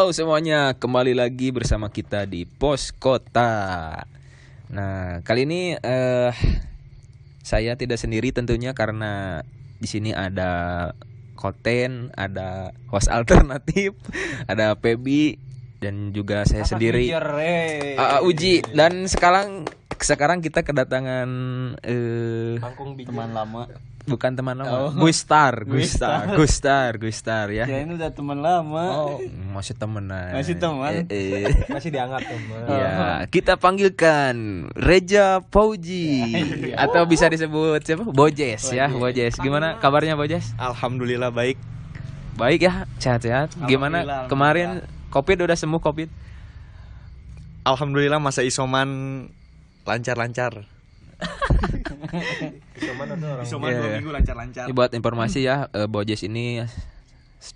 Halo semuanya, kembali lagi bersama kita di Pos Kota. Nah, kali ini eh saya tidak sendiri tentunya karena di sini ada Koten, ada host alternatif, ada Pebi dan juga saya sendiri. eh. AA Uji dan sekarang sekarang kita kedatangan eh Pangkung teman lama. bukan teman lama, Oh. Gustar, Gustar. Gustar, Gustar, ya. Kirain udah teman lama. Oh, masih temenan. Masih teman. Eh, eh. Masih dianggap teman. Ya, kita panggilkan Reja Pauji Iya. atau bisa disebut siapa? Bojes ya, Bojes. Gimana kabarnya Bojes? Alhamdulillah baik. Baik ya, sehat-sehat. Gimana Alhamdulillah, kemarin Covid udah sembuh Covid? Alhamdulillah masa isoman lancar-lancar. Isoman orang. Isoman Iya, dua iya. minggu lancar-lancar. Ini buat informasi ya, eh, Bojes ini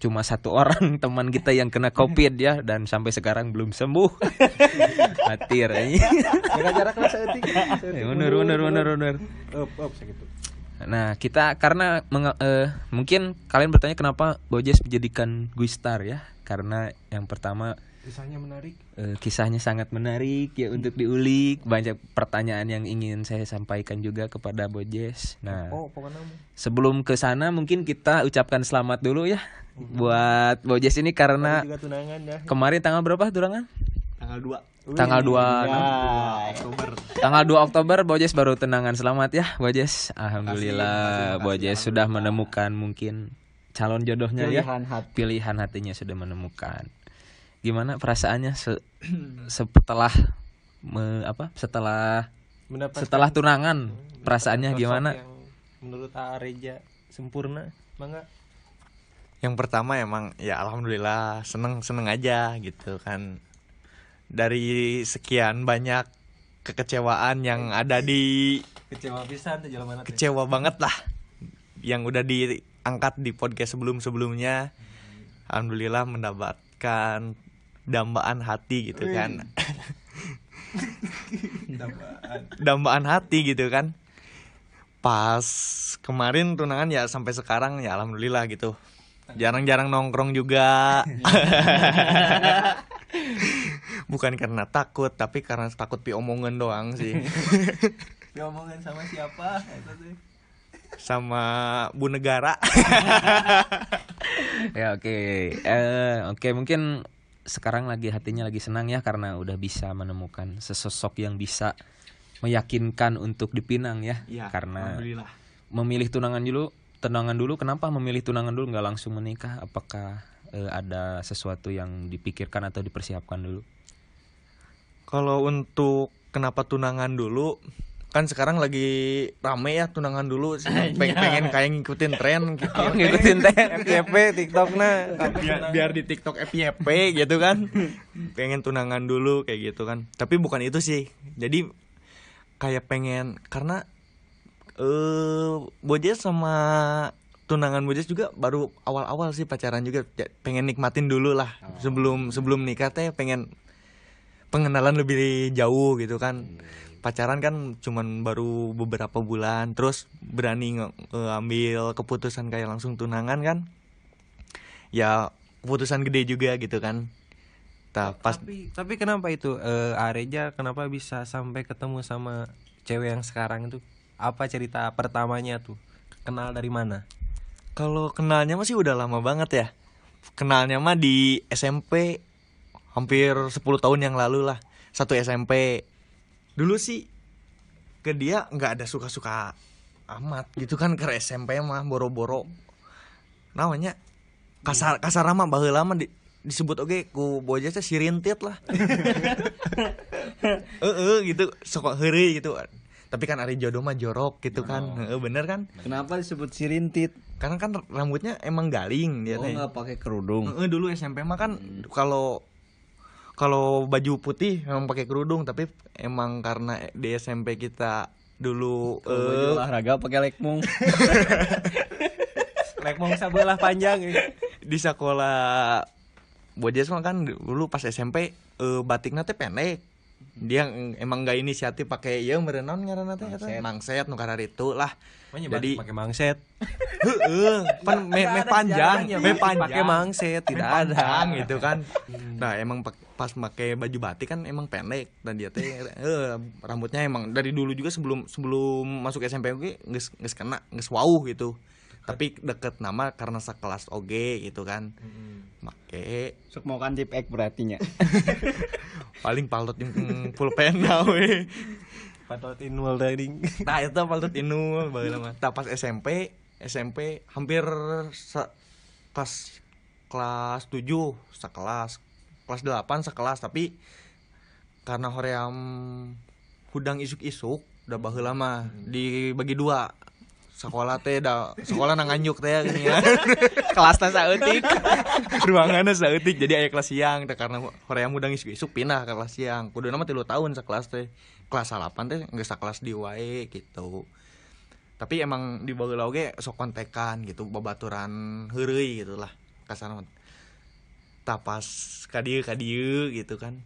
cuma satu orang teman kita yang kena Covid ya dan sampai sekarang belum sembuh. Hatir ini. Jaga jarak lah seetik. Bener bener bener bener. Up up segitu. Nah, kita karena menga- eh, mungkin kalian bertanya kenapa Bojes menjadikan Guistar ya? Karena yang pertama Kisahnya menarik. eh, kisahnya sangat menarik ya untuk diulik, banyak pertanyaan yang ingin saya sampaikan juga kepada Bojes. Nah, Oh, sebelum ke sana mungkin kita ucapkan selamat dulu ya buat Bojes ini karena juga tunangan ya. kemarin tanggal berapa tunangan? Tanggal 2 Tanggal 2 Ya. Oktober. Tanggal 2 Oktober Bojes baru tenangan selamat ya Bojes Alhamdulillah Bojes sudah menemukan mungkin calon jodohnya ya Pilihan hati. Pilihan hatinya sudah menemukan Gimana perasaannya se- setelah me- apa setelah Mendapat setelah tunangan perasaannya gimana? yang menurut Reja sempurna. Mangga. Yang pertama emang ya alhamdulillah seneng-seneng aja gitu kan. Dari sekian banyak kekecewaan yang ada di Kecewa pisan tuh mana kecewa banget lah yang udah diangkat di podcast sebelum-sebelumnya. Alhamdulillah mendapatkan dambaan hati gitu kan. dambaan. Hati gitu kan. Pas kemarin tunangan ya sampai sekarang ya alhamdulillah gitu. Jarang-jarang nongkrong juga. Bukan karena takut tapi karena takut diomongan doang sih. Diomongin sama siapa? Itu sama bu negara. Ya oke. Eh, Oke mungkin sekarang lagi hatinya lagi senang ya Karena udah bisa menemukan sesosok yang bisa meyakinkan untuk dipinang ya. Iya, Karena memilih tunangan dulu tunangan dulu. Kenapa memilih tunangan dulu? Nggak langsung menikah? Apakah eh, ada sesuatu yang dipikirkan atau dipersiapkan dulu? Kalau untuk kenapa tunangan dulu kan sekarang lagi rame ya tunangan dulu Peng- pengen kayak ngikutin tren gitu. oh, ngikutin teh FYP TikTok nah. biar, biar di TikTok FYP gitu kan. Pengen tunangan dulu kayak gitu kan. Tapi bukan itu sih. Jadi kayak pengen karena eh Bojes sama tunangan Bojes juga baru awal-awal sih pacaran juga. Pengen nikmatin dulu lah. Sebelum sebelum nikah teh pengen pengenalan lebih jauh gitu kan pacaran kan cuman baru beberapa bulan terus berani ngambil keputusan kayak langsung tunangan kan ya keputusan gede juga gitu kan Nah, pas Tapi tapi kenapa itu eh Areja kenapa bisa sampai ketemu sama cewek yang sekarang itu? Apa cerita pertamanya tuh? Kenal dari mana? kalau kenalnya masih udah lama banget ya kenalnya mah di SMP hampir 10 tahun yang lalu lah satu SMP dulu sih ke dia nggak ada suka-suka amat gitu kan ke SMP mah boro-boro. Namanya kasar kasar mah baheula mah di, disebut oke ku boja teh sirintit lah. Eh gitu sok heureuy gitu. Tapi kan ari jodoh mah jorok gitu kan. Heeh, bener kan? Kenapa disebut sirintit? karena kan rambutnya emang galing dia Oh teh. nggak pakai kerudung. Heeh, dulu SMP mah kan kalau kalau baju putih memang pakai kerudung tapi emang karena di SMP kita dulu baju eh, olahraga pakai lekmung. Lek mau sabelah panjang ya. di sekolah Bojes mah kan dulu pas SMP eh, batiknya teh pendek dia ng- emang nggak inisiatif pakai ya merenon ngaranna teh kata mangset nu itu lah Jadi- pakai mangset. Heeh, pan me, me panjang, me panjang. Pakai mangset tidak ada. gitu kan. Nah, emang pas pakai baju batik kan emang pendek dan dia teh eh, rambutnya emang dari dulu juga sebelum sebelum masuk SMP gue geus geus kena, geus wauh gitu. Tapi deket nama karena sekelas oge gitu kan. Make Sok mau kan tip ek berarti nya. paling paltot yang pulpen we. Patot inwal riding. Nah, itu paltot inu baheula mah. Tah pas SMP, SMP hampir sa- pas kelas 7 sekelas. Kelas 8 sekelas tapi karena hoream hudang isuk-isuk udah baheula mah dibagi dua. Sekolah teh da sekolah nang anjuk teh gini ya. Kelasnya saeutik. Ruangannya saeutik jadi aya kelas siang teh karena hoream hudang isuk-isuk pindah ke kelas siang. Kuduna mah 3 tahun sekelas teh. Kelas 8 teh geus sakelas di wae gitu. Tapi emang di bageula oge sok kontekan gitu, babaturan heureuy gitu lah kasarna mah. Tah pas ka dieu ka dieu gitu kan.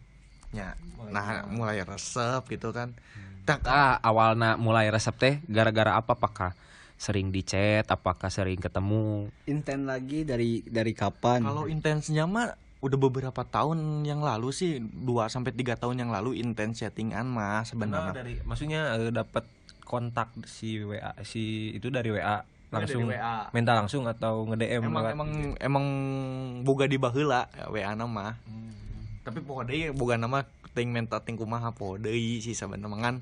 Ya, nah mulai resep gitu kan. Tah Ah, awalnya mulai resep teh gara-gara apa apakah sering di chat, apakah sering ketemu? Inten lagi dari dari kapan? Kalau intensnya mah udah beberapa tahun yang lalu sih 2 sampai 3 tahun yang lalu intens chattingan mah Benar sebenarnya. dari maksudnya eh, dapat kontak si WA si itu dari WA langsung dari WA. minta langsung atau nge-DM Emang lewat emang emang boga di baheula WA nama. Tapi poho deui boga nama ting minta ting kumaha poho deui sih sebenarnya kan.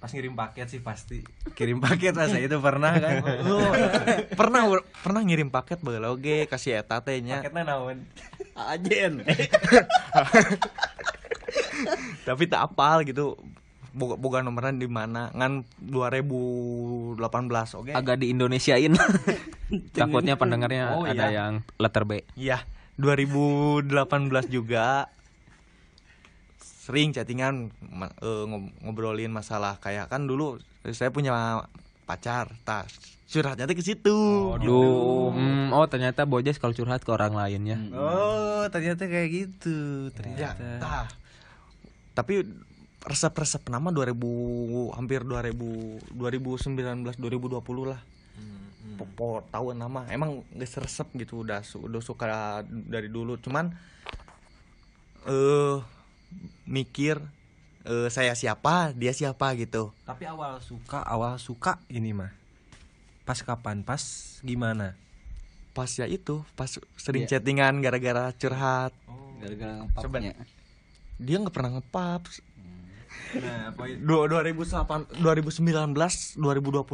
Pas ngirim paket sih pasti kirim paket lah saya itu pernah kan Oh, pernah pernah ngirim paket baheula oge kasih eta teh nya. paketnya naon Ajen. Tapi tak apal gitu. Boga, boga nomoran di mana ngan 2018 oke Agak di Indonesiain. Takutnya pendengarnya Oh, ada iya. yang letter B. Iya, 2018 juga sering chattingan eh, ngob- ngobrolin masalah kayak kan dulu saya punya pacar, tas curhatnya tuh ke situ. Aduh, hmm, oh ternyata Bojes kalau curhat ke orang lain ya. oh ternyata kayak gitu Ya, ternyata tah. Tapi resep-resep nama 2000 hampir 2000 2019 2020 lah. Popo tahu nama emang geus resep gitu udah udah suka dari dulu cuman eh mikir eh saya siapa dia siapa gitu. Tapi awal suka awal suka ini mah. Pas kapan? Pas gimana? Pas ya itu pas sering Iya. chattingan gara-gara curhat. Gara-gara ngepapnya. dia nggak pernah ngepap nah poin Du- 2008 2019 2020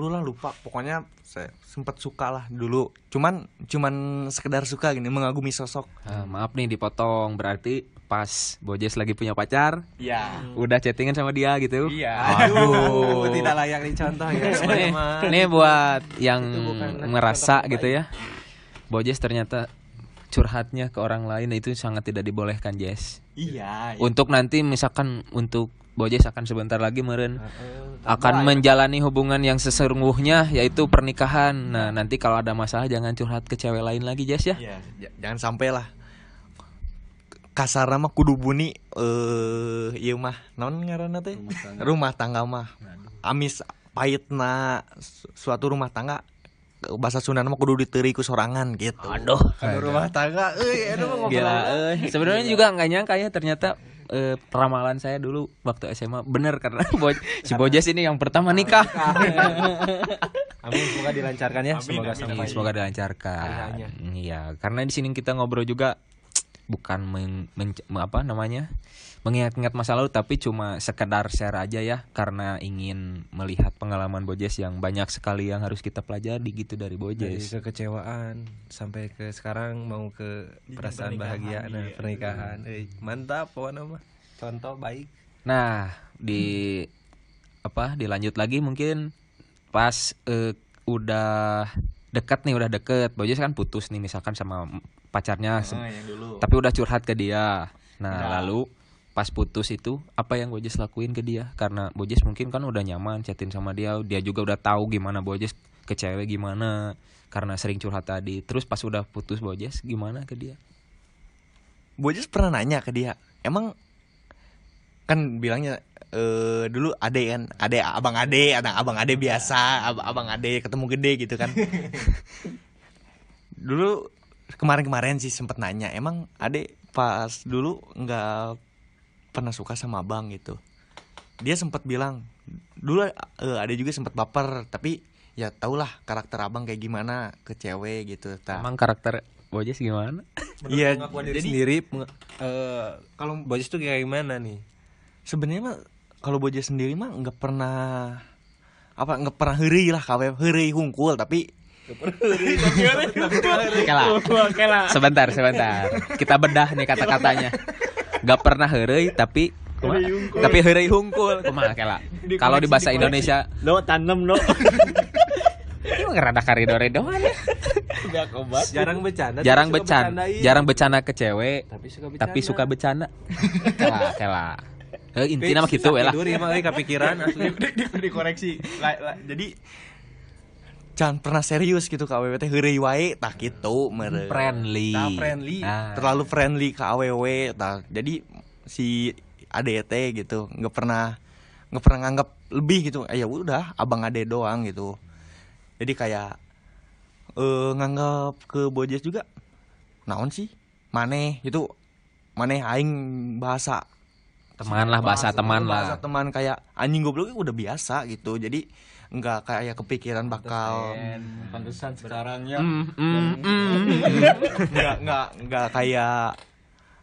lah lupa pokoknya saya sempat suka lah dulu cuman cuman sekedar suka gini mengagumi sosok Ah, maaf nih dipotong berarti pas Bojes lagi punya pacar, ya udah chattingan sama dia gitu. iya aduh tidak layak dicontoh ya Nih, teman-teman. nih buat yang bukan merasa contoh gitu ya. Bojes ternyata curhatnya ke orang lain itu sangat tidak dibolehkan, Jess. Iya Untuk nanti misalkan untuk Bojes akan sebentar lagi meren akan menjalani hubungan yang sesungguhnya yaitu pernikahan. Nah, nanti kalau ada masalah jangan curhat ke cewek lain lagi, Jess ya. Iya, jangan sampai lah. Kasar mah kudu bunyi eh iya mah naon ngaranna teh? Rumah tangga. Mah. Amis pahitna su- suatu rumah tangga bahasa Sunda mah kudu diteri ku sorangan gitu Aduh, Aduh, rumah tangga euy aduh mau ngobrol gila. eh. Sebenarnya juga nggak nyangka ya ternyata eh, ramalan saya dulu waktu SMA bener karena Bo- si Bojes ini yang pertama nikah. amin semoga dilancarkan ya semoga Iya, sampai semoga dilancarkan. Iya, karena di sini kita ngobrol juga bukan men- men- apa namanya? mengingat-ingat masa lalu tapi cuma sekedar share aja ya karena ingin melihat pengalaman Bojes yang banyak sekali yang harus kita pelajari gitu dari dari Bojes. kekecewaan sampai ke sekarang mau ke perasaan bahagia nah pernikahan Eh, mantap pokoknya mah contoh baik Nah, di apa? Dilanjut lagi mungkin pas eh, udah dekat nih, udah deket. Bojes kan putus nih misalkan sama pacarnya, Ah, yang dulu tapi udah curhat ke dia. Nah, Ya. lalu pas putus itu apa yang Bojes lakuin ke dia? Karena Bojes mungkin kan udah nyaman chatin sama dia, dia juga udah tahu gimana Bojes ke cewek gimana karena sering curhat tadi. Terus pas udah putus Bojes gimana ke dia? Bojes pernah nanya ke dia emang kan bilangnya eh dulu ade kan ade abang ade anak abang ade biasa ab- abang ade ketemu gede gitu kan dulu kemarin-kemarin sih sempet nanya emang ade pas dulu nggak pernah suka sama abang gitu dia sempat bilang dulu eh, ade juga sempat baper tapi ya tau lah karakter abang kayak gimana ke cewek gitu Tah. Emang karakter Bojes gimana? Iya, jadi- sendiri eh, kalau Bojes tuh kayak gimana nih sebenarnya mah kalau boja sendiri mah nggak pernah apa nggak pernah heri lah kawe heri hungkul tapi Kela. Sebentar, sebentar. Kita bedah nih kata-katanya. Gak pernah herei tapi tapi herei hungkul. Kumaha kela? Kalau di bahasa Indonesia No tanam no. ini mah rada karidore doang ya. jarang bercanda Jarang bercandain. jarang becana ke cewek, tapi suka bercanda tapi suka becana. Kela, kela. Eh, intinya mah gitu we lah. Tidur ya mah euy, kepikiran asli dikoreksi jadi jangan pernah serius gitu ke aww teh heri wae tak gitu mere Friendly. Nah, friendly. Ah. terlalu friendly ke aww tah jadi si ADT gitu nggak pernah nggak pernah nganggap lebih gitu eh, ya udah abang ade doang gitu jadi kayak eh nganggap ke bojes juga naon sih maneh itu maneh aing bahasa Teman lah bahasa teman bahasa lah. teman kayak anjing goblok udah biasa gitu jadi nggak kayak kepikiran bakal Pantesan sekarang ya. Mm, mm, mm. nggak nggak nggak kayak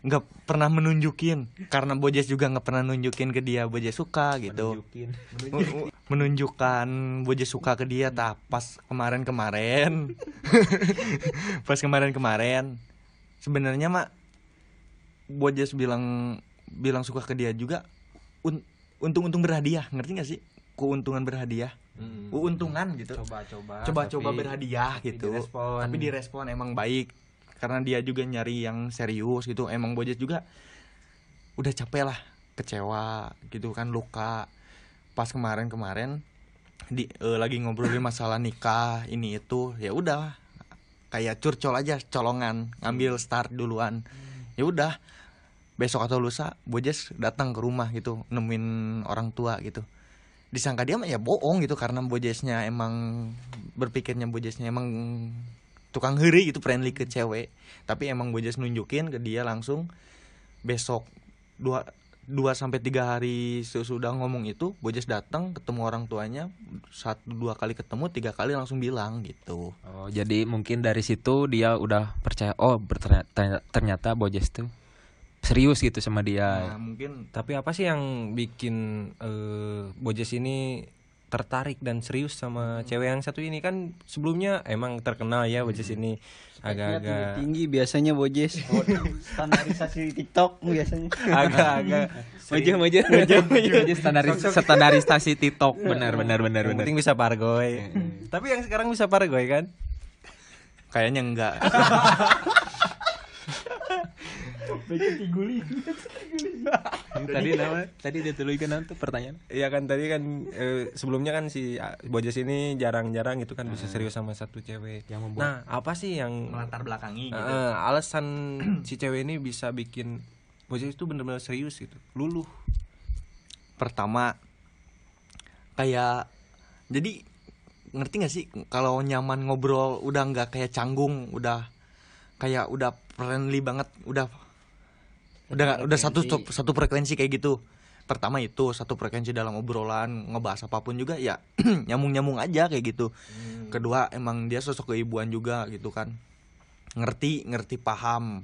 nggak pernah menunjukin. Karena Bojes juga nggak pernah nunjukin ke dia Bojes suka gitu. M- menunjukkan Bojes suka ke dia tak pas kemarin kemarin pas kemarin kemarin sebenarnya mak Bojes bilang bilang suka ke dia juga un- untung-untung berhadiah. Ngerti gak sih? Keuntungan berhadiah keuntungan gitu. Coba-coba coba-coba berhadiah gitu. direspon. tapi direspon emang baik. Karena dia juga nyari yang serius gitu. Emang Bojet juga udah capek lah. Kecewa gitu kan luka. Pas kemarin-kemarin di eh, lagi ngobrolin masalah nikah ini itu ya udah kayak curcol aja colongan. Ngambil start duluan. Ya udah besok atau lusa Bojes datang ke rumah gitu nemuin orang tua gitu disangka dia mah ya bohong gitu karena Bojesnya emang berpikirnya Bojesnya emang tukang heri gitu friendly ke cewek. Tapi emang Bojes nunjukin ke dia langsung besok dua dua sampai tiga hari sesudah ngomong itu Bojes datang ketemu orang tuanya satu dua kali ketemu tiga kali langsung bilang gitu. Oh, jadi mungkin dari situ dia udah percaya oh ternyata Bojes tuh serius gitu sama nah, dia. mungkin tapi apa sih yang bikin eh, Bojes ini tertarik dan serius sama cewek yang satu ini? Kan sebelumnya emang terkenal ya Bojes ini agak-agak tinggi biasanya Bojes. Standarisasi TikTok biasanya. agak-agak. Wajah wajah wajah standaris standarisasi TikTok. Benar benar benar benar. penting bisa pargoy. Tapi yang sekarang bisa pargoy kan? Kayaknya enggak tadi nama tadi dia tuliskan tuh pertanyaan. Iya kan tadi kan eh, sebelumnya kan si ah, Bojes ini jarang-jarang gitu kan bisa serius sama satu cewek. Yang membuat- Nah, apa sih yang melatar belakangi gitu eh, alasan si cewek ini bisa bikin Bojes itu bener-bener serius gitu, luluh. pertama kayak jadi ngerti gak sih kalau nyaman ngobrol udah nggak kayak canggung udah kayak udah friendly banget udah udah udah satu satu frekuensi kayak gitu. Pertama itu satu frekuensi dalam obrolan ngebahas apa pun juga ya nyambung nyambung aja kayak gitu. Kedua emang dia sosok keibuan juga gitu kan. Ngerti ngerti paham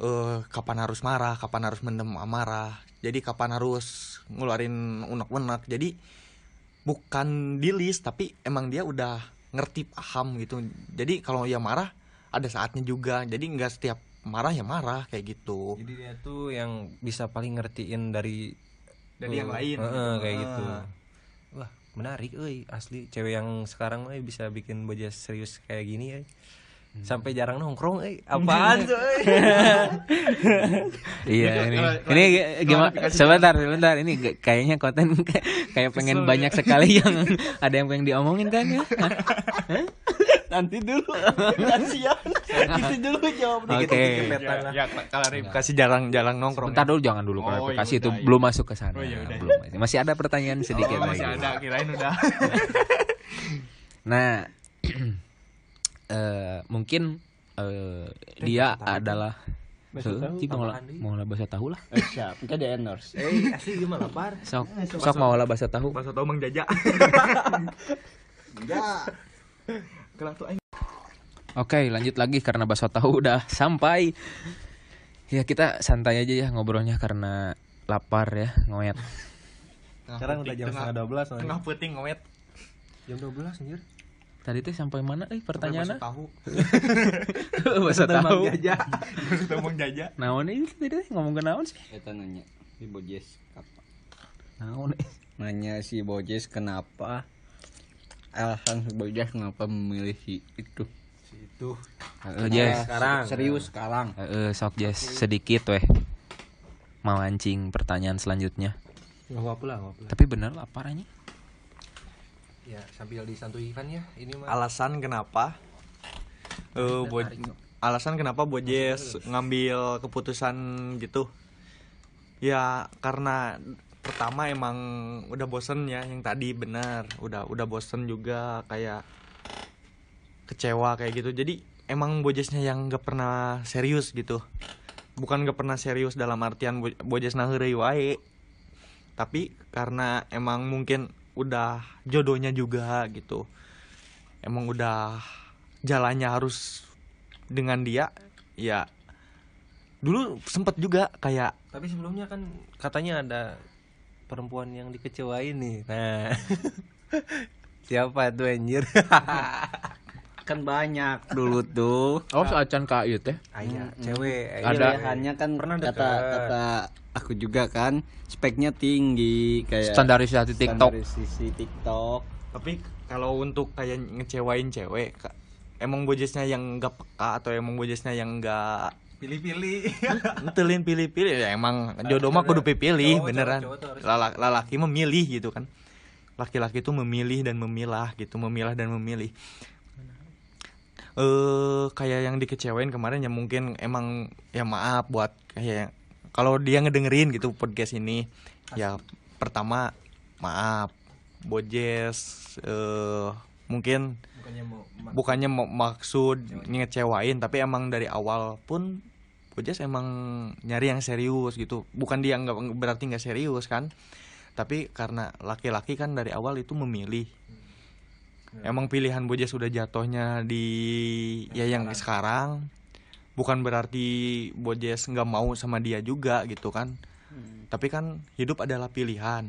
eh kapan harus marah kapan harus mendem amarah. Jadi kapan harus ngeluarin unek-unek. Jadi bukan di list tapi emang dia udah ngerti paham gitu. Jadi kalau ya marah ada saatnya juga. Jadi nggak setiap marah ya marah kayak gitu Jadi dia tuh yang bisa paling ngertiin dari Dari eh, yang lain eh, gitu. eh, kayak gitu. Ah. Wah, menarik euy, asli cewek yang sekarang euy bisa bikin Bojes serius kayak gini euy. Hmm. Sampai jarang nongkrong euy. Apaan tuh euy? Iya ini ini gimana sebentar sebentar ini kayaknya konten kayak pengen banyak sekali yang ada yang pengen diomongin kan ya. Nanti dulu. Kasihan. Itu dulu jawab. Oke. Ya, ya klarifikasi jarang-jarang nongkrong. Bentar dulu jangan dulu Oh, klarifikasi ya itu udah, ya. belum masuk ke sana. Oh, ya belum. Masih ada pertanyaan sedikit Oh, masih lagi. ada, kirain udah. Nah, eh, mungkin eh, dia adalah tahu, Cik, mau lah mau lah bahasa tahu lah. Eh, siap. Kita di endorse. Eh, asli gimana lapar? Sok sok mau lah bahasa tahu. Bahasa tau Mang Jaja. Enggak. Tuh. Oke, lanjut lagi karena bakso tahu udah sampai. Ya kita santai aja ya ngobrolnya karena lapar ya, ngoet. Sekarang udah jam setengah dua belas Tengah puting ngowet. Jam dua belas anjir. Tadi teh sampai mana eh pertanyaannya? tahu. Bahasa tahu. Bahasa tahu Mang Jaja. Naon ini tadi teh ngomong ke naon sih? Kita nanya si Bojes apa? Naon eh? Nanya si Bojes kenapa alasan si Bojes kenapa memilih si itu? Itu. Heeh, Jess. Sekarang. Serius sekarang. Heeh, sok Jess sedikit weh. Mancing pertanyaan selanjutnya. Enggak apa-apa lah. Tapi bener lapar anjing. Ya, sambil disantui Ivan ya. Ini mah Alasan kenapa? Eh, Bo- alasan kenapa Bojes ngambil keputusan gitu? Ya karena pertama emang udah bosen ya yang tadi benar, udah udah bosen juga kayak kecewa kayak gitu. Jadi emang Bojesnya yang gak pernah serius gitu. Bukan gak pernah serius dalam artian Bo- Bojes naheureuy wae. Tapi karena emang mungkin udah jodohnya juga gitu emang udah jalannya harus dengan dia ya dulu sempet juga kayak Tapi sebelumnya kan katanya ada perempuan yang dikecewain nih. Nah. Siapa tuh anjir? Kan banyak dulu tuh. Oh, seacan ka ieu teh. Ayah, cewek. Ada. Pilihannya kan Pernah kata dekat. kata aku juga kan speknya tinggi kayak Standarisasi TikTok. standarisasi TikTok. tapi kalau untuk kayak ngecewain cewek emang bojesnya yang nggak peka atau emang bojesnya yang nggak Pilih-pilih. ngetelin pilih-pilih ya emang jodoh mah kudu pilih beneran. lalaki memilih gitu kan. Laki-laki itu memilih dan memilah gitu memilah dan memilih. Eh kayak yang dikecewain kemarin ya mungkin emang ya maaf buat kayak kalau dia ngedengerin gitu podcast ini ya pertama maaf. Bojes eh mungkin Bukannya mau bukannya mau maksud ngecewain tapi emang dari awal pun Bojes emang nyari yang serius gitu. Bukan dia nggak berarti nggak serius kan. Tapi karena laki-laki kan dari awal itu memilih. Emang pilihan Bojes sudah jatuhnya di ya yang sekarang. bukan berarti Bojes nggak mau sama dia juga gitu kan. Tapi kan hidup adalah pilihan.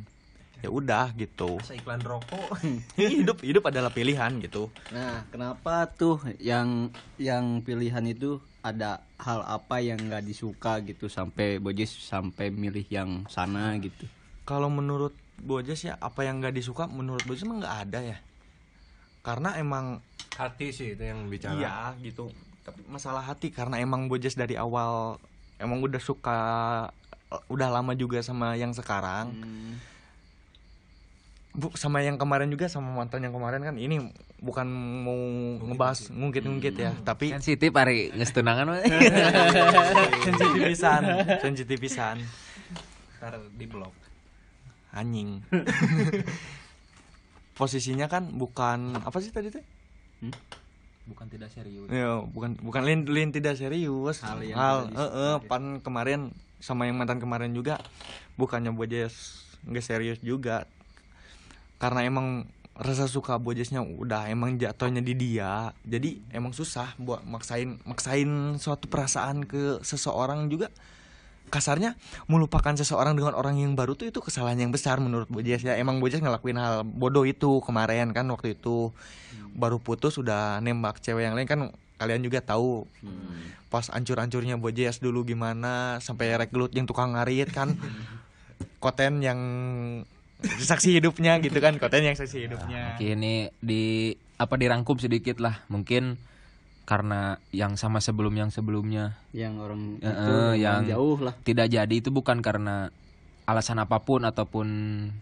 Ya udah gitu. Masa iklan rokok. hidup hidup adalah pilihan gitu. Nah, kenapa tuh yang yang pilihan itu ada hal apa yang nggak disuka gitu sampai Bojes sampai milih yang sana gitu. Kalau menurut Bojes ya apa yang nggak disuka menurut Bojes emang nggak ada ya. Karena emang Hati sih itu yang bicara. iya gitu. Tapi masalah hati karena emang Bojes dari awal emang udah suka udah lama juga sama yang sekarang. Bu, sama yang kemarin juga sama mantan yang kemarin kan ini bukan mau ngebahas ngungkit-ngungkit ya, tapi Sensitif ari geus tunangan sensitif pisan, sensitif pisan. Ntar di blok. Anjing. Posisinya kan bukan apa sih tadi teh? Bukan tidak serius. Ya, bukan bukan lin, lin tidak serius. Hal yang Hal, eh, eh, pan kemarin sama yang mantan kemarin juga bukannya Bojes nggak serius juga. Karena emang rasa suka Bojesnya udah emang jatuhnya di dia. Jadi emang susah buat maksain maksain suatu perasaan ke seseorang juga. Kasarnya melupakan seseorang dengan orang yang baru tuh itu kesalahan yang besar menurut Bojes ya. Emang Bojes ngelakuin hal bodoh itu kemarin kan waktu itu. Baru putus udah nembak cewek yang lain kan kalian juga tahu. Pas ancur-ancurnya Bojes dulu gimana sampai reklut yang tukang ngarit kan. Koten yang saksi hidupnya gitu kan koten yang saksi hidupnya Oke, ini di apa dirangkum sedikit lah. Mungkin karena yang sama sebelum yang sebelumnya Yang orang Eh, itu eh, yang yang- jauh lah. tidak jadi itu bukan karena alasan apa pun ataupun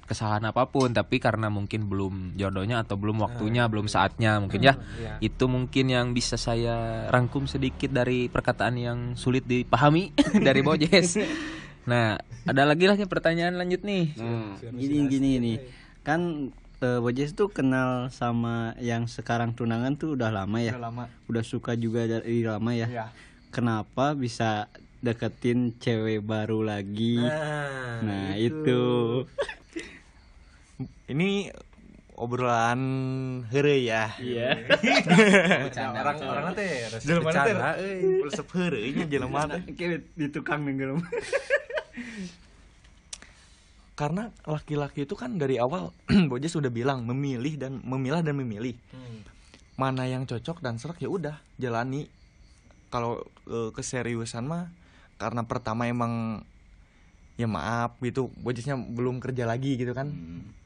kesalahan apa pun tapi karena mungkin belum jodohnya atau belum waktunya belum saatnya mungkin ya Iya. itu mungkin yang bisa saya rangkum sedikit dari perkataan yang sulit dipahami dari Bojes nah ada lagi lah nih pertanyaan lanjut nih Nah, gini gini nih. Kan eh, Bojes tuh kenal sama yang sekarang tunangan tuh udah lama ya. Udah lama. Udah suka juga dari lama ya. Iya. Kenapa bisa deketin cewek baru lagi? Nah, Nah, itu. Ini obrolan heureuy ya. Iya. orang orang teh resep Jelema teh bercanda, euy. resep nya jelema teh. Kayak di tukang nenggelam. Karena laki-laki itu kan dari awal Bojes sudah bilang memilih dan memilah dan memilih. Hmm. Mana yang cocok dan serak ya udah jalani. Kalau eh, keseriusan mah karena pertama emang ya maaf gitu Bojesnya belum kerja lagi gitu kan.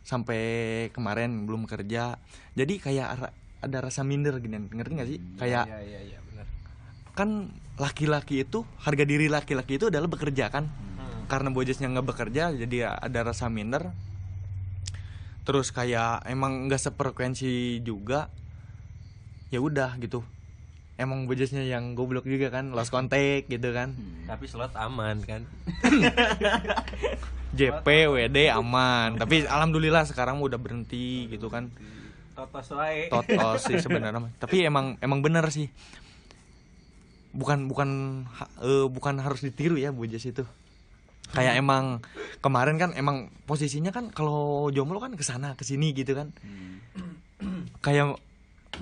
Sampai kemarin belum kerja. Jadi kayak ada rasa minder gini ngerti gak sih? Kayak Iya iya iya benar. kan laki-laki itu harga diri laki-laki itu adalah bekerja kan karena bojesnya nggak bekerja jadi ada rasa minder terus kayak emang nggak sefrekuensi juga ya udah gitu emang bojesnya yang goblok juga kan lost contact gitu kan. Tapi slot aman kan. JP WD aman. Tapi alhamdulillah sekarang udah berhenti gitu kan. Totos wae. totos sih sebenarnya tapi emang emang bener sih. Bukan bukan ha- eh, bukan harus ditiru ya Bojes itu. Kayak emang kemarin kan emang posisinya kan kalau jomblo kan ke sana ke sini gitu kan. Kayak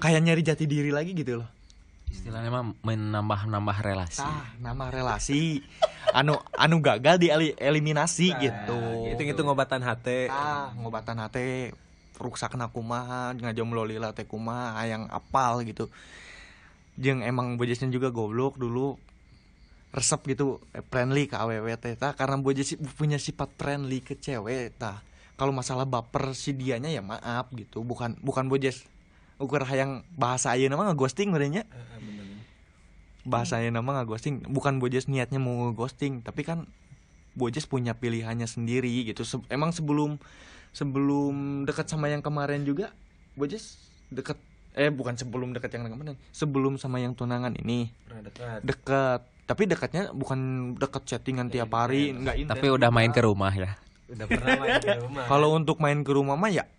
kayak nyari jati diri lagi gitu loh istilahnya mah menambah-nambah relasi. Ah nama relasi. Anu anu gagal di eliminasi gitu. Itu itu ngobatan hati. ah ngobatan hati rusak kumaha ngajomblo lila teh kumaha yang apal gitu. Jeung emang bojesnya juga goblok dulu. Resep gitu eh, friendly ke aww teh tah. Karena bojes punya sifat friendly ke cewek tah. Kalau masalah baper si dianya ya maaf gitu. Bukan bukan bojes ukur hayang bahasa ayeuna mah ngeghosting merenya bahasa ayeuna mah ngeghosting bukan bojes niatnya mau ngeghosting tapi kan Bojes punya pilihannya sendiri gitu. Se- emang sebelum sebelum dekat sama yang kemarin juga Bojes dekat eh bukan sebelum dekat yang kemarin, sebelum sama yang tunangan ini Pernah dekat. dekat. Tapi dekatnya bukan dekat chattingan tiap hari, enggak intens. tapi udah main ke rumah ya Udah pernah main di rumah. Kalau untuk main ke rumah mah ya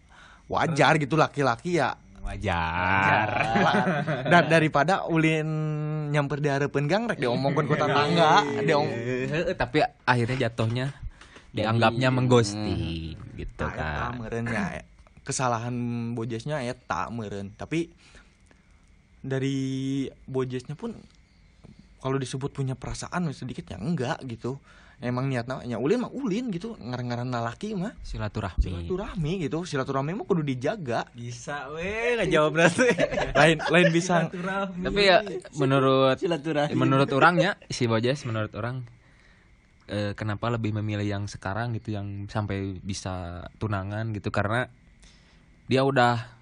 wajar gitu laki-laki ya wajar. Da- daripada ulin nyamper di harapan gang rek diomongkan ku tetangga diom Eh, tapi akhirnya jatuhnya dianggapnya mengghosting gitu Eta kan. meureun ya kesalahan bojesnya eta meureun. Tapi dari bojesnya pun kalau disebut punya perasaan sedikit ya enggak gitu emang niatnya ya ulin mah ulin gitu ngaran-ngaran lalaki mah. Silaturahmi. Silaturahmi gitu silaturahmi mah kudu dijaga. Bisa weh nggak jawab berarti. lain lain bisa. Tapi ya menurut Silaturahmi. menurut orangnya si Bojes menurut orang eh, kenapa lebih memilih yang sekarang gitu yang sampai bisa tunangan gitu? Karena dia udah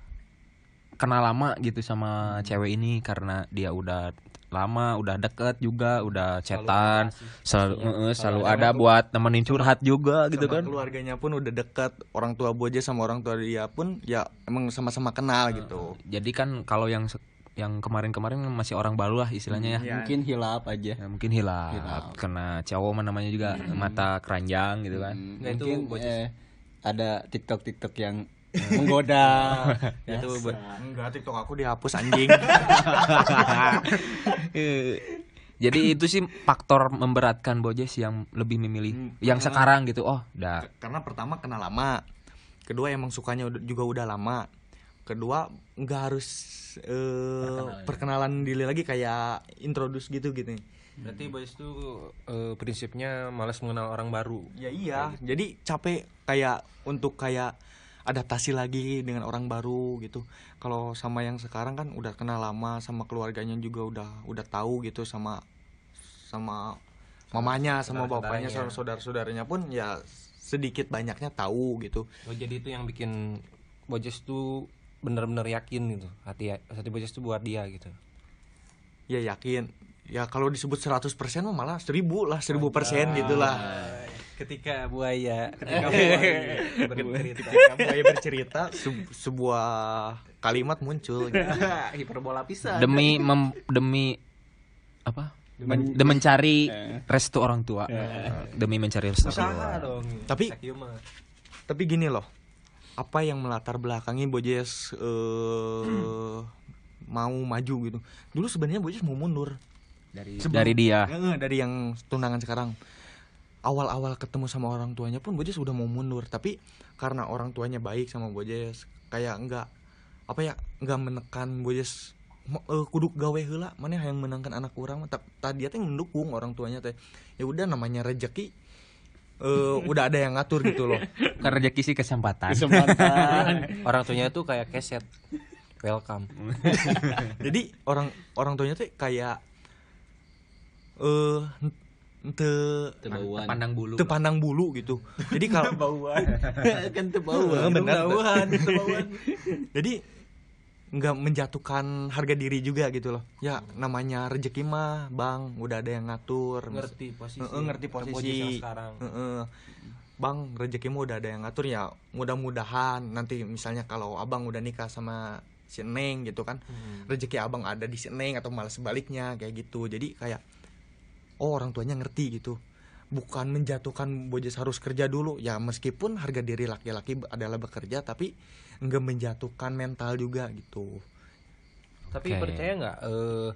kenal lama gitu sama cewek ini karena dia udah lama udah deket juga udah cetan selalu eh, selalu ada buat nemenin curhat juga gitu kan. keluarganya pun udah dekat orang tua bojes sama orang tua dia pun ya emang sama-sama kenal gitu. Jadi kan kalau yang yang kemarin-kemarin masih orang baru lah istilahnya ya. Iya. Mungkin hilap aja. Ya, mungkin hilang karena cowok mah namanya juga mata keranjang gitu kan. Hmm, Nah, mungkin eh, ada TikTok TikTok yang menggoda. itu buat enggak tiktok aku dihapus anjing. Jadi itu sih faktor memberatkan Bojes yang lebih memilih yang sekarang gitu. Oh udah karena pertama kenal lama. Kedua emang sukanya juga udah lama. Kedua nggak harus eh, perkenalan. diri lagi kayak introduce gitu gitu berarti boys itu eh, prinsipnya malas mengenal orang baru. ya iya. Jadi capek kayak untuk kayak adaptasi lagi dengan orang baru gitu. Kalau sama yang sekarang kan udah kenal lama sama keluarganya juga udah udah tahu gitu sama sama mamanya sama bapaknya sama saudara-saudaranya pun ya sedikit banyaknya tahu gitu. Oh, jadi itu yang bikin Bojes tuh benar-benar yakin gitu hati hati Bojes tuh buat dia gitu. ya yakin. Ya kalau disebut 100% mah malah 1000 lah 1000% persen gitu lah ketika buaya ketika bercerita Ketika buaya bercerita se- sebuah kalimat muncul gitu. hiperbola pisan demi mem- demi apa Men- demi mencari restu orang tua demi mencari restu orang tua. dong Tapi-. Tapi gini loh, apa yang melatar belakangi Bojes eh mau maju gitu. Dulu sebenarnya Bojes mau mundur. dari Sebelum- dari dia Eh, dari yang tunangan sekarang. Awal-awal ketemu sama orang tuanya pun Bojes udah mau mundur, tapi karena orang tuanya baik sama Bojes, kayak enggak apa ya, enggak menekan Bojes "Mo- eh, kudu gawe heula mana yang menangkan anak orang mah." Ta- tadi teh mendukung orang tuanya teh. Ya udah namanya rezeki eh udah ada yang ngatur gitu loh. Karena rezeki sih kesempatan. Kesempatan. Orang tuanya tuh kayak keset. Welcome. Jadi orang orang tuanya tuh kayak eh ente tebauan pandang bulu. Ente pandang bulu gitu. Jadi kalau kan tebauan bener Tebauan, jadi nggak menjatuhkan harga diri juga gitu loh. Ya namanya rezeki mah bang udah ada yang ngatur. Ngerti posisi. Heeh, ngerti posisi. yang sekarang. Heeh. bang rezekimu udah ada yang ngatur ya mudah-mudahan nanti misalnya kalau abang udah nikah sama si neng gitu kan Hmm. rezeki abang ada di si neng atau malah sebaliknya kayak gitu. Jadi kayak oh orang tuanya ngerti gitu. Bukan menjatuhkan bojes harus kerja dulu. Ya meskipun harga diri laki-laki adalah bekerja tapi nggak menjatuhkan mental juga gitu. Tapi percaya nggak eh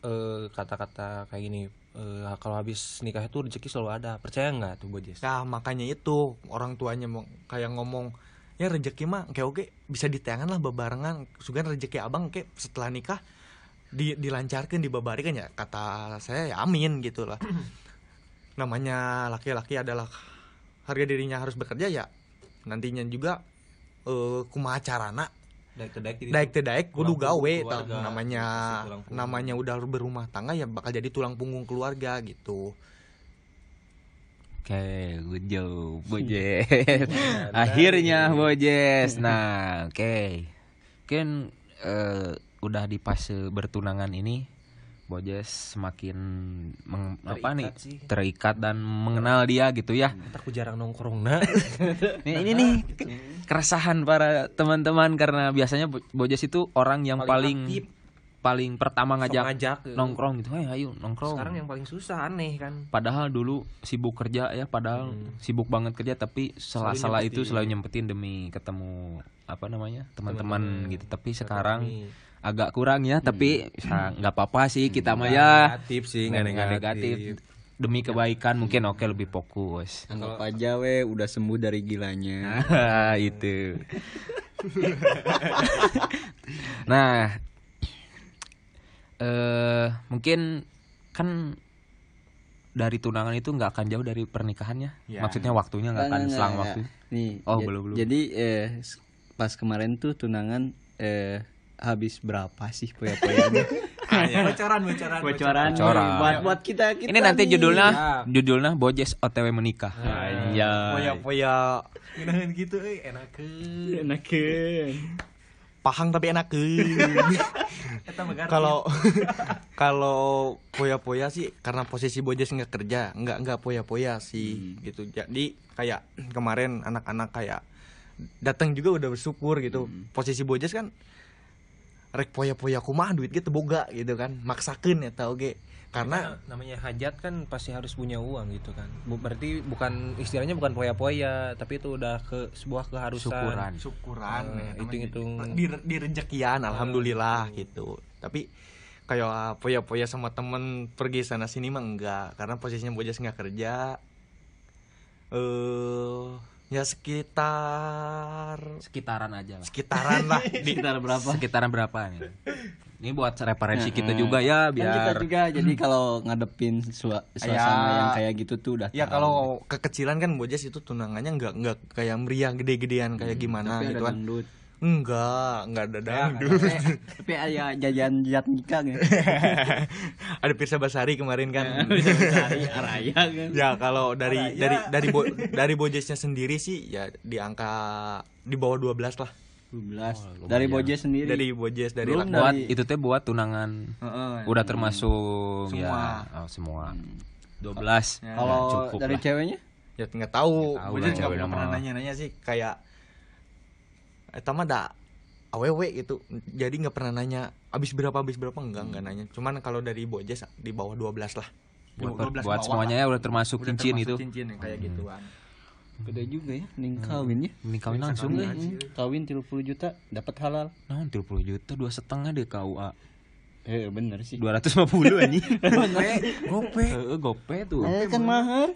eh, kata-kata kayak gini eh, kalau habis nikah itu rezeki selalu ada. Percaya nggak tuh Bojes Nah makanya itu. Orang tuanya mau kayak ngomong ya rezeki mah kayak oke bisa ditengan lah bebarengan. Sugan rezeki abang kayak setelah nikah di, dilancarkan dibabarikan ya kata saya ya amin gitu lah namanya laki-laki adalah harga dirinya harus bekerja ya nantinya juga eh kumaha carana daik daik daik teh daik kudu gawe keluarga, namanya namanya udah berumah tangga ya bakal jadi tulang punggung keluarga gitu Oke, good job, Bojes. Akhirnya Bojes. Nah, oke. Mungkin eh, udah di fase bertunangan ini Bojes semakin meng- apa nih sih terikat dan mengenal dia gitu ya. aku jarang nongkrong nah Nih, ini nih ke- keresahan para teman-teman karena biasanya Bo- Bojes itu orang yang paling aktif. paling pertama ngajak ngajak nongkrong gitu. Hey, ayo nongkrong. sekarang yang paling susah aneh kan Padahal dulu sibuk kerja ya, padahal Hmm. sibuk banget kerja tapi salah-salah itu selalu nyempetin demi ketemu apa namanya teman-teman gitu. Tapi sekarang. Agak kurang ya, tapi sa- nggak apa-apa sih kita mah ya. negatif sih Nggak negatif. negatif Demi kebaikan mungkin oke lebih fokus. anggap aja we udah sembuh dari gilanya Ah, itu. nah, eh mungkin kan dari tunangan itu nggak akan jauh dari pernikahannya. Ya. Maksudnya waktunya nggak akan selang waktu. nih Oh, belum, belum. jadi eh pas kemarin tuh tunangan eh habis berapa sih poya-poyanya bocoran bocoran bocoran Bocoran. buat buat kita kita Ini nanti nih. judulnya Ya. judulnya Bojes OTW menikah. Iya. poya-poya Ginahan gitu eh enakeun enakeun pahang tapi enak garden. kalau kalau poya-poya sih karena posisi bojes nggak kerja nggak nggak poya-poya sih gitu jadi kayak kemarin anak-anak kayak datang juga udah bersyukur gitu posisi bojes kan rek poya-poya kumah duit gitu boga gitu kan maksakeun ya tau ge. Karena Karena namanya hajat kan pasti harus punya uang gitu kan. Berarti bukan istilahnya bukan poya-poya tapi itu udah ke sebuah keharusan. Syukuran. syukuran Eh, ya, hitung-hitung. di, di rezekian alhamdulillah gitu. Tapi kayak poya-poya sama temen pergi sana sini mah enggak karena posisinya bojas nggak kerja. Eh ya sekitar Sekitaran aja lah. sekitaran lah di sekitar berapa Sekitaran berapa nih? Ini buat referensi kita juga ya kan kita biar juga jadi kalau ngadepin sua- suasana Ya. yang kayak gitu tuh udah ya tahu. kalau kekecilan kan bojas itu tunangannya nggak nggak kayak meriah gede-gedean kayak gimana tapi ada gitu kan dangdut enggak enggak ada dangdut tapi ada jajan jajan nikah gitu ada Pirsa Basari kemarin kan. Bisa mencari araya kan. Ya kalau dari dari dari bo, dari bojesnya sendiri sih ya di angka di bawah 12 lah. 12 dari Boje sendiri. Dari bojes dari Belum buat dari- itu teh buat tunangan. Heeh. udah termasuk Semua. ya oh, semua. 12 Ya, kalau dari lah. ceweknya? Ya nggak tahu. Bojes lah, nggak pernah nanya-nanya sih kayak eta mah da aww gitu. Jadi nggak pernah nanya abis berapa abis berapa? Enggak nggak nanya. Cuman kalau dari Bojes di bawah 12 lah. Buat, 12 buat semuanya lah. ya udah termasuk Udah cincin termasuk itu. cincin yang kayak gituan. Beda juga ya, ning kawin ya. ini kawin langsung. aja. Kawin 30 juta dapat halal. nah 30 juta? Dua setengah deh KUA Eh bener sih. 250 anjing. Gope gope. Gope tuh. Eh kan mahar.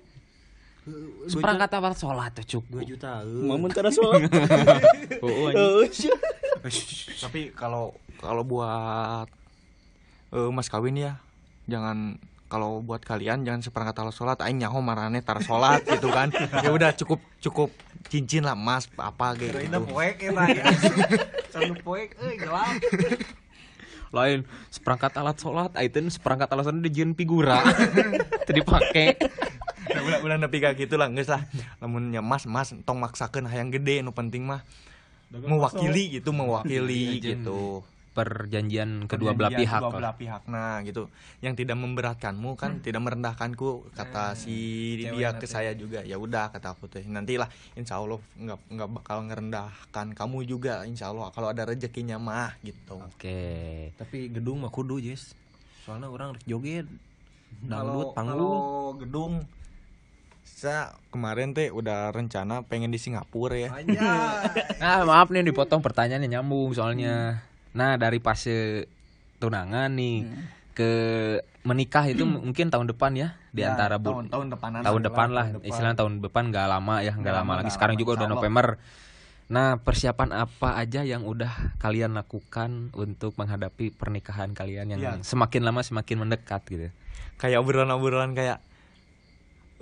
Seperangkat alat sholat tuh cukup 2 juta. Mamun tara sholat. oh, anjing. Oh, tapi kalau kalau buat eh, mas kawin ya jangan kalau buat kalian jangan seperangkat alat sholat aing nyaho marane tar sholat gitu kan ya udah cukup cukup cincin lah emas apa gitu poek ya. Sanu poek euy gelap. lain seperangkat alat sholat itu seperangkat alat sholat dijieun figura tadi pakai ulah ulah nepi ka gitu lah geus lah lamun nya mas mas tong maksakeun hayang gede nu penting mah mewakili gitu mewakili Iya, gitu perjanjian kedua belah pihak kedua lah. belah pihak nah gitu yang tidak memberatkanmu kan tidak merendahkanku kata si cewek dia nanti. ke saya juga ya udah kata aku tuh nantilah insya Allah nggak nggak bakal ngerendahkan kamu juga insya Allah kalau ada rezekinya mah gitu oke Tapi gedung mah kudu, Jess. Soalnya orang rek joget. Dangdut panggung. kalau gedung saya kemarin teh udah rencana pengen di Singapura ya. Nah maaf nih dipotong pertanyaannya nyambung soalnya. Nah dari fase tunangan nih ke menikah itu mungkin tahun depan ya di Ya, antara bu- tahun tahun depanan tahun depan lah. Tahun depan. istilah tahun depan nggak lama ya nggak lama lama, lagi. sekarang lama, juga udah. November. Nah persiapan apa aja yang udah kalian lakukan untuk menghadapi pernikahan kalian yang Iya. semakin lama semakin mendekat gitu? Kayak obrolan-obrolan kayak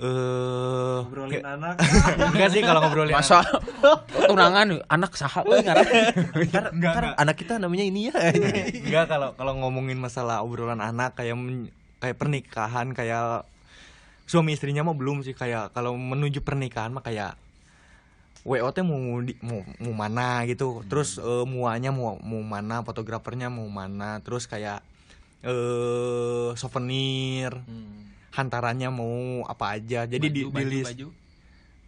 eh Ngobrolin anak. enggak sih kalau ngobrolin masa? tunangan anak saha euy ngaran Ntar, Enggak, ntar. Enggak. anak kita namanya ini ya. Enggak kalau kalau ngomongin masalah obrolan anak kayak kayak pernikahan kayak suami istrinya mah belum sih. Kayak kalau menuju pernikahan mah kayak WO teh mau di, mau, mau mana gitu. Terus eh, muanya mau mau mana, fotografernya mau mana, terus kayak eh souvenir, hantarannya mau apa aja. Jadi di, di list.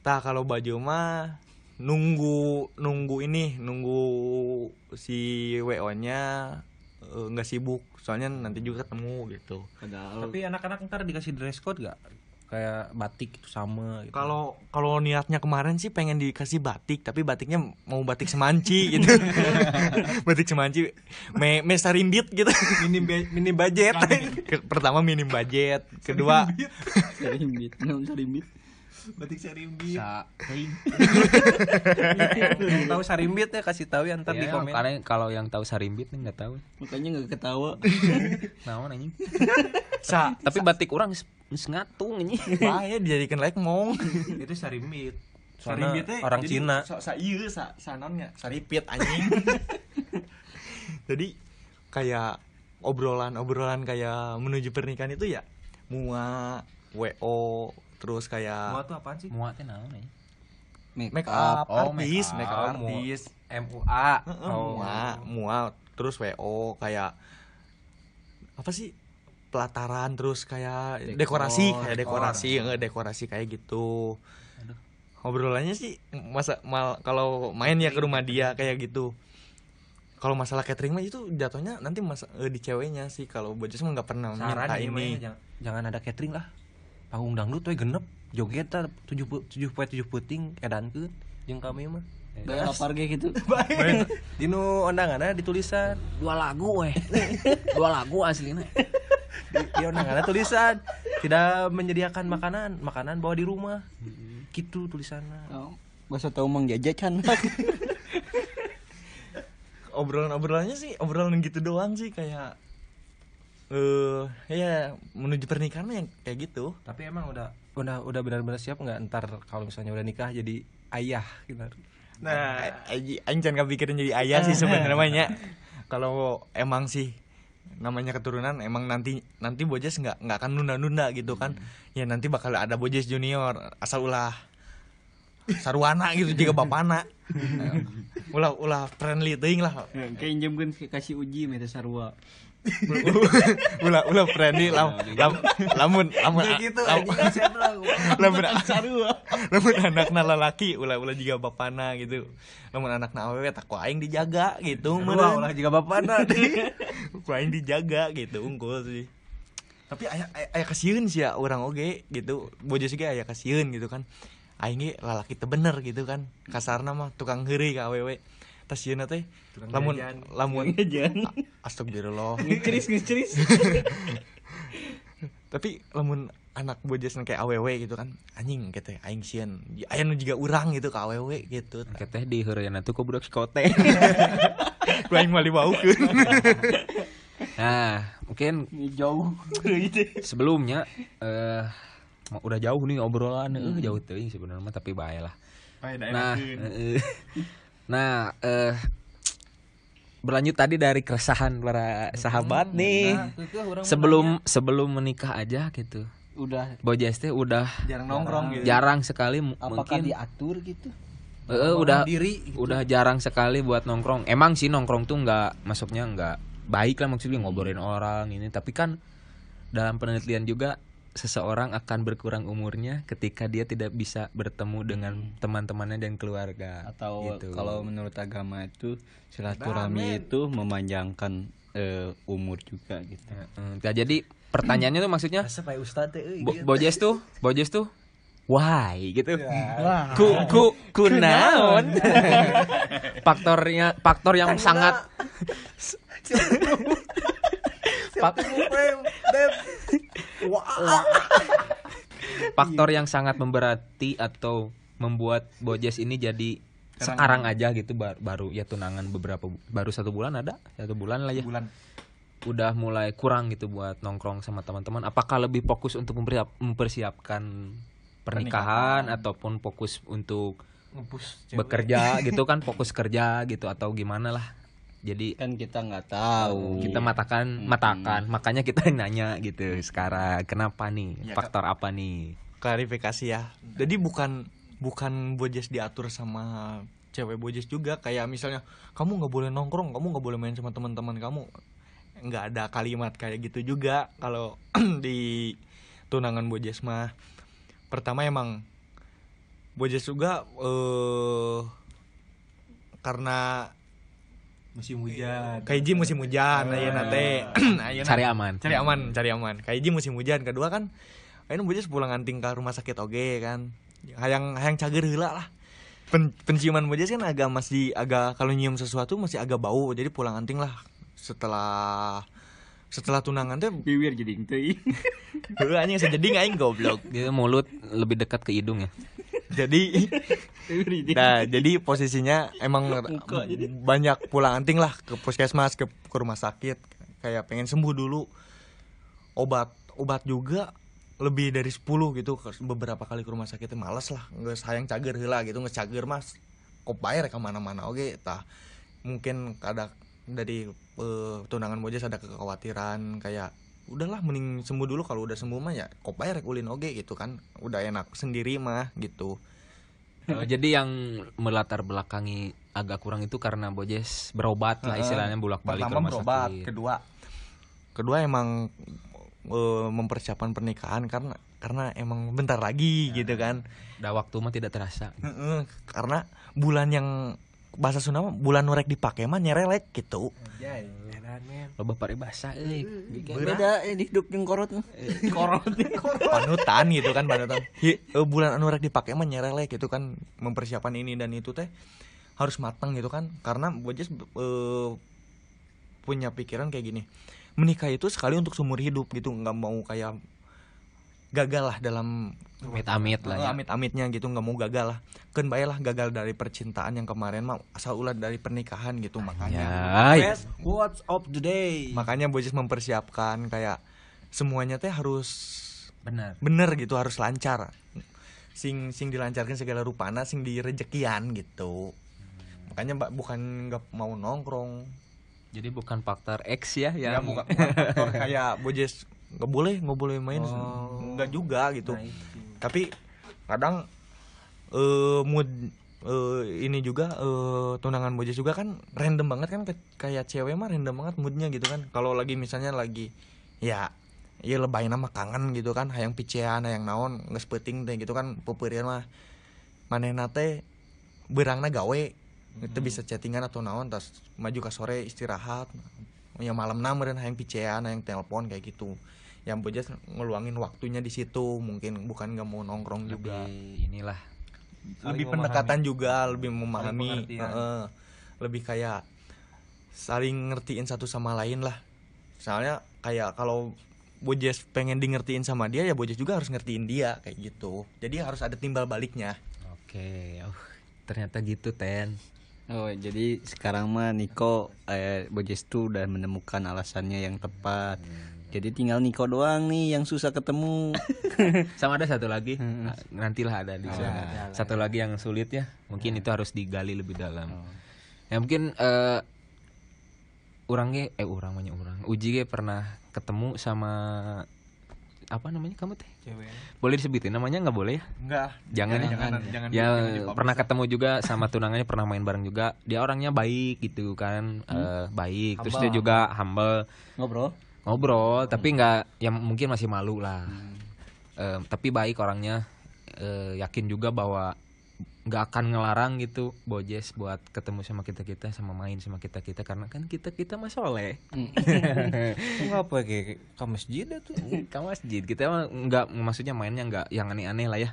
Tah kalau baju mah nunggu nunggu ini nunggu si WO-nya eh, nggak sibuk soalnya nanti juga ketemu gitu. Padahal Tapi anak-anak ntar dikasih dress code gak? Kayak batik itu sama gitu. Kalau kalau niatnya kemarin sih pengen dikasih batik tapi batiknya mau batik semanci gitu. batik semanci me, me sarimbit gitu. mini be- mini budget. Pertama minim budget, kedua sarimbit, naon sarimbit? Batik sarimbit. Sa Yang tahu sarimbit ya kasih tahu ya ntar di Ya, komen. karena kalau yang tahu sarimbit nih nggak tahu makanya nggak ketawa. naon anjing sa tapi batik orang ngatung anjing ya dijadikan like mong. Itu sarimbit. Soalnya orang Cina. Sa, sa iya sa sanonnya saripit anjing. jadi kayak obrolan-obrolan kayak menuju pernikahan itu ya mua WO terus Mua kayak tuh apaan sih? muat teh naon anjing make up Oh, make artis, up. make up mua. artis. MUA. Oh. mua, mua terus WO kayak apa sih pelataran terus kayak Dekor, dekorasi kayak dekor. dekorasi nge dekorasi kayak gitu obrolannya sih masa mal kalau main ya ke rumah dia kayak gitu kalau masalah catering mah itu jatuhnya nanti masa eh, di ceweknya sih kalau bojos mah nggak pernah Saran minta ini jangan, jangan ada catering lah. Panggung dangdut we genep joget ta 7 7 poe 7 puting edankeun jeung kami mah. Lapar ge gitu. Dinu undanganna ditulisan dua lagu weh dua lagu aslinya di, di undanganna tulisan tidak menyediakan makanan, makanan bawa di rumah. Gitu tulisannya. Oh, Bahasa tahu mang jajan. obrolan-obrolannya sih obrolan gitu doang sih kayak eh ya menuju pernikahan mah yang kayak gitu Tapi emang udah udah udah benar-benar siap nggak ntar kalau misalnya udah nikah jadi ayah gitu. Nah, aji aing jangan kepikiran jadi ayah sih sebenarnya. Kalau emang sih namanya keturunan emang nanti nanti Bojes nggak nggak akan nunda-nunda gitu kan. Ya nanti bakal ada Bojes junior asal ulah sarwana gitu juga bapana. ulah ulah friendly teuing lah. Kayak injemkeun kasih uji meta sarua. Ulah ulah friendly lam, lam, lamun lamun gitu lamun lamun anakna lalaki ulah ulah juga bapana gitu. Lamun anakna awewe tak ku aing dijaga gitu meureun. ulah juga bapak nanti. ku aing dijaga gitu unggul sih. Tapi aya aya, aya kasieun sih ya orang oge gitu. Bojo sih aya kasieun gitu kan. Aing lalaki teu bener gitu kan. Kasarna mah tukang heureuy ka awewe tas sieuna teh lamun lamun astagfirullah Ngeceris ngeceris. tapi lamun anak bojas kayak awewe gitu kan anjing gitu aing sieun aya nu juga urang gitu ka awewe gitu Keteh di heureuyana tuh kok budak psikote. ku aing mah dibaukeun Nah, mungkin Jauh. sebelumnya eh mau- udah jauh nih obrolan eh, jauh teuing sebenarnya mah, tapi bae lah. Nah, eh, nah eh berlanjut tadi dari keresahan para sahabat nih. Sebelum sebelum menikah aja gitu. udah Bojas teh udah jarang nongkrong gitu. jarang sekali Apakah mungkin diatur gitu? Eh, eh, udah diri udah jarang sekali buat nongkrong. Emang sih nongkrong tuh nggak masuknya nggak baik lah maksudnya ngobrolin orang ini. Tapi kan dalam penelitian juga seseorang akan berkurang umurnya ketika dia tidak bisa bertemu dengan teman-temannya dan keluarga. atau gitu. kalau menurut agama itu silaturahmi itu memanjangkan eh, umur juga gitu. Eh, nah, jadi pertanyaannya tuh maksudnya euy, Bo- Bojes tuh, Bojes tuh why gitu. Wah. Ku ku ku naon? Faktornya faktor yang sangat Fak- faktor yang sangat memberati atau membuat Bojes ini jadi sekarang aja gitu bar- baru ya tunangan beberapa baru satu bulan ada satu bulan lah ya. Bulan udah mulai kurang gitu buat nongkrong sama teman-teman. Apakah lebih fokus untuk mempersiap- mempersiapkan pernikahan, ataupun fokus untuk bekerja gitu kan fokus kerja gitu atau gimana lah jadi Kan kita nggak tahu. kita matakan matakan. Makanya kita nanya gitu sekarang kenapa nih? Ya, faktor apa nih? Klarifikasi ya. Jadi bukan bukan bojes diatur sama cewek bojes juga. Kayak misalnya kamu nggak boleh nongkrong kamu nggak boleh main sama teman-teman kamu. Nggak ada kalimat kayak gitu juga kalau di tunangan bojes mah. Pertama emang bojes juga eh karena musim hujan. Kaiji musim hujan ayeuna teh. Ayeuna- cari aman. Cari aman cari aman. Kaiji musim hujan kedua kan ayeuna bojes pulang anting ke rumah sakit oge kan. Hayang hayang cager heula lah. Pen, penciuman bojes kan agak masih agak kalau nyium sesuatu masih agak bau jadi pulang anting lah. Setelah setelah tunangan teh bibir jadi teuing. heula anjing sejadi aing goblok. Dia mulut lebih dekat ke hidung ya jadi nah jadi posisinya emang banyak pulang anting lah ke puskesmas ke, ke rumah sakit. Kayak pengen sembuh dulu. Obat obat juga lebih dari 10 gitu. Beberapa kali ke rumah sakit males lah. Nggak sayang cager heula gitu. Nggak cager mas kok bayar ke mana-mana. Oke tah. Mungkin ada dari eh, tunangan bojes ada kekhawatiran kayak udahlah mending sembuh dulu. Kalau udah sembuh mah ya kok bayar ulin oge gitu kan. Udah enak sendiri mah gitu. Eh, jadi yang melatar belakangi agak kurang itu karena Bojes berobat lah istilahnya bolak-balik ke pertama rumah berobat sakit. kedua kedua emang eh, mempersiapkan pernikahan karena karena emang bentar lagi gitu kan. Udah waktu mah tidak terasa. Karena bulan yang bahasa Sunda mah bulan norek dipake mah nyerelek gitu. Loba paribasa euy. Beda eh, di hidup jeung korot. Korot. panutan gitu kan panutan. Eh, bulan anu rek dipake mah nyerelek gitu kan mempersiapkan ini dan itu teh harus matang gitu kan. Karena bojes eh, punya pikiran kayak gini. Menikah itu sekali untuk seumur hidup gitu nggak mau kayak gagal lah dalam Amit-amit lah ya. amit-amitnya gitu nggak mau gagal lah kan baiklah gagal dari percintaan yang kemarin mah asal ulah dari pernikahan gitu makanya. Ya. what's up today makanya bojes mempersiapkan kayak semuanya teh harus Benar. bener gitu harus lancar. Sing sing dilancarkan segala rupana sing direjekian gitu. Makanya mbak bukan nggak mau nongkrong. Jadi bukan faktor X ya ya yang bukan, bukan faktor kayak bojes nggak boleh nggak boleh main. Nggak juga gitu. Tapi kadang eh mood eh, ini juga eh, tunangan bojes juga kan random banget kan kayak cewek mah random banget moodnya gitu kan. Kalau lagi misalnya lagi ya ya lebay nama kangen gitu kan hayang picean hayang naon nggak penting teh gitu kan pupurian mah. Manehna teh berangna gawe itu bisa chattingan atau naon tas maju ke sore istirahat. Ya malam namerin hayang picean hayang telepon kayak gitu yang bojes ngeluangin waktunya di situ mungkin bukan nggak mau nongkrong juga. lebih inilah lebih pendekatan juga lebih memahami. Heeh. lebih kayak saling ngertiin satu sama lain lah. Soalnya kayak kalau Bojes pengen di ngertiin sama dia ya Bojes juga harus ngertiin dia kayak gitu. Jadi harus ada timbal baliknya. Oke oh, ternyata gitu ten. Oh, jadi sekarang mah Niko eh Bojes tuh udah menemukan alasannya yang tepat. Jadi tinggal Niko doang nih yang susah ketemu. sama ada satu lagi. Ah, nantilah ada di sana. satu lagi yang sulit ya mungkin itu harus digali lebih dalam. Ya mungkin eh orangnya eh orang banyak orang. Uji ge pernah ketemu sama apa namanya kamu teh? Cewek. Boleh disebutin namanya nggak boleh ya? Enggak jangan ya. Jangan, jangan ya dipublish. pernah ketemu juga sama tunangannya pernah main bareng juga. Dia orangnya baik gitu kan eh, baik. Terus dia juga humble. Ngobrol. Ngobrol tapi nggak yang mungkin masih malu lah. Eh, tapi baik orangnya Eh, yakin juga bahwa nggak akan ngelarang gitu Bojes buat ketemu sama kita kita sama main sama kita kita karena kan kita kita mah soleh. Nggak apa kayak ke masjid tuh ke masjid kita nggak maksudnya mainnya nggak yang aneh-aneh lah ya.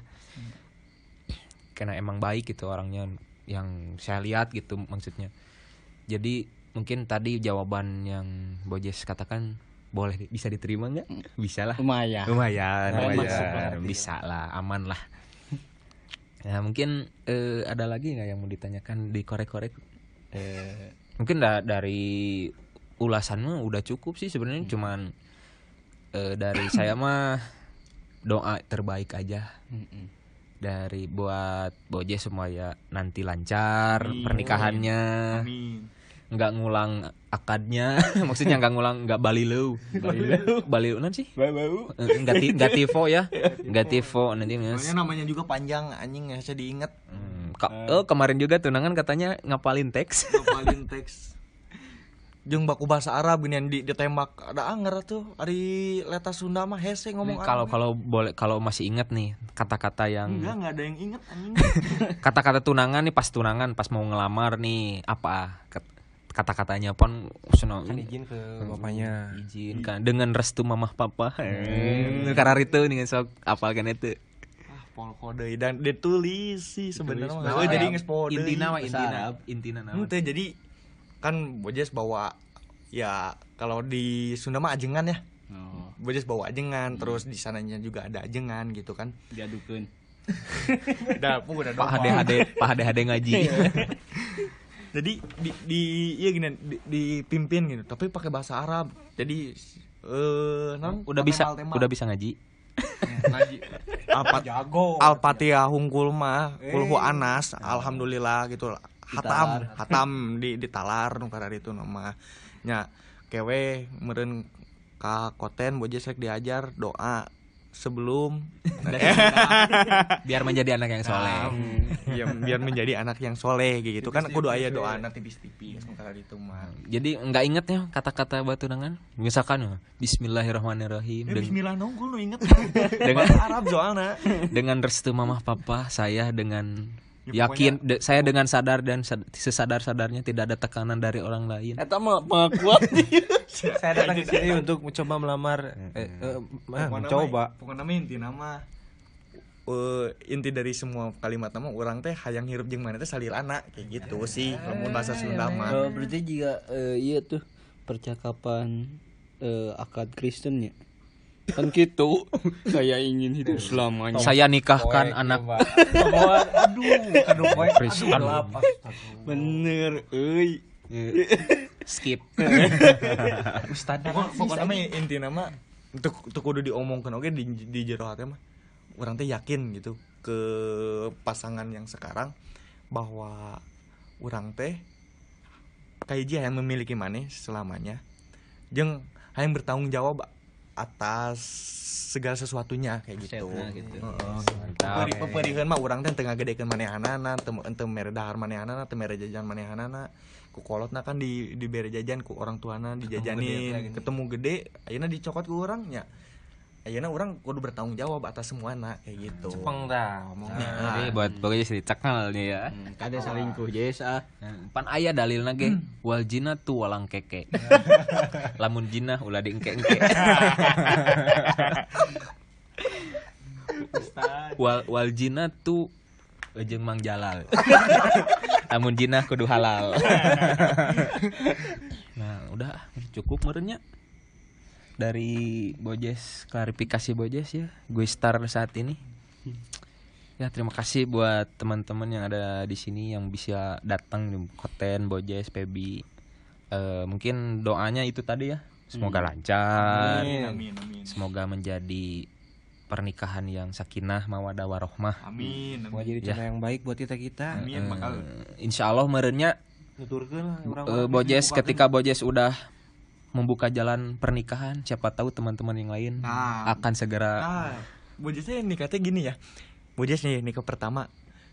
Karena emang baik gitu orangnya yang saya lihat gitu maksudnya. Jadi mungkin tadi jawaban yang Bojes katakan boleh di- bisa diterima nggak? Bisa lah. Lumayan. lumayan Lumayan lumayan. bisa lah aman lah. Ya mungkin eh, ada lagi nggak yang mau ditanyakan? Dikorek-korek? Eh, mungkin da- dari ulasannya udah cukup sih sebenarnya. Cuman eh, dari saya mah doa terbaik aja. Mm-mm. dari buat Boje supaya nanti lancar Amin. pernikahannya. Amin. nggak ngulang akadnya. Maksudnya nggak ngulang nggak balilu balilu balilu nanti sih. Eh, nggak ti- nggak tifo ya? Nggak tifo nanti Soalnya namanya juga panjang anjing nggak bisa diinget. Hmm, ka- oh kemarin juga tunangan katanya ngapalin teks. Ngapalin teks. Jeung baku bahasa Arab gini di ditembak. Ada anger tuh ari leta Sunda mah hese ngomong kalau Arab. kalau boleh kalau masih ingat nih kata-kata yang enggak enggak ada yang inget anjing. Kata-kata tunangan nih pas tunangan pas mau ngelamar nih apa? Kat- kata-katanya pon senang. Kan izin ke bapaknya. Izin kan dengan restu mamah papa. Hmm. karena itu nih sok apal kan itu? Ah pol kode dan ditulis sih sebenarnya Nah, Oh, jadi ya, nges deui. intina mah bahasa intina intina nama. Henteu, jadi kan Bojes bawa ya kalau di Sunda mah ajengan ya. Oh, Bojes bawa ajengan terus di sananya juga ada ajengan gitu kan. Diadukeun. udah udah pak hade pak hade ngaji jadi di, di iya gini di, dipimpin gitu. Tapi pakai bahasa Arab. Jadi eh non udah bisa udah bisa ngaji. Alpat jago. Al-Fatihah hungkul mah kulhu anas. Alhamdulillah gitu. Hatam hatam di ditalar nu karar itu nama. Nya kewe meureun ka koten bojes rek diajar doa sebelum biar menjadi anak yang soleh. Ya, biar menjadi anak yang soleh gitu. Kan kudu aya doa anak tipis-tipis itu mah. Jadi nggak inget ya kata-kata buat tunangan misalkan Bismillahirrahmanirrahim. Ya, Deng- bismillah nongkul nu inget. Dengan- Arab soalnya. Dengan restu mamah papa saya dengan Ya, yakin de- saya dengan sadar dan sad- sesadar-sadarnya tidak ada tekanan dari orang lain. Eta mah pengakuan. saya datang ke sini untuk mencoba melamar eh, eh, ah, mencoba. pokoknya nama inti nama. Eh, inti dari semua kalimat nama orang teh hayang hirup jeung mana teh salilana kayak gitu sih lamun bahasa Sunda mah. Oh, berarti juga eh, iya tuh percakapan eh, akad Kristen ya. Kan gitu. Saya ingin hidup selamanya. saya nikahkan anak. aduh aduh poe Kristen. gelap Bener, euy. skip. Pokok- pokoknya nama inti nama untuk untuk kudu diomongkan oke? Di di jero hati mah orang teh yakin gitu ke pasangan yang sekarang bahwa orang teh kayak dia yang memiliki maneh selamanya. Jeng yang bertanggung jawab atas segala sesuatunya kayak gitu. Gitu. Mantap. Peri mah urang teh tengah gedekeun manehanana, teu teu mere dahar manehanana, teu mere jajan manehanana. Ku kolotna kan di di bere jajan ku orang tuana dijajanin, ketemu gede, ayeuna dicokot ku urang nya. Ayeuna urang kudu bertanggung jawab atas semuana kayak gitu. Cepeng dah ngomongnya. Nah, Jadi buat pokoknya sih cekal nih ya. Hmm, Kada selingkuh Jes ah. Nah, Pan aya dalilna ge wal jina tu walang keke. Lamun jina ulah diengke-engke. wal wal jina tu jeung Mang Jalal. Lamun jina kudu halal. nah, udah cukup merenya dari Bojes klarifikasi Bojes ya. Gue star saat ini. Ya terima kasih buat teman-teman yang ada di sini yang bisa datang di Koten, Bojes, Pebi. Eh, mungkin doanya itu tadi ya. Semoga lancar. Amin amin. Semoga menjadi pernikahan yang sakinah, mawadah, warohmah. Amin. Semoga jadi cara yang baik buat kita kita. Amin bakal Eh, insya Allah merenya orang eh, Bojes ketika Bojes udah membuka jalan pernikahan, siapa tahu teman-teman yang lain Nah. akan segera Ah, Bojesnya nikahnya gini ya. Bojes nih nikah pertama.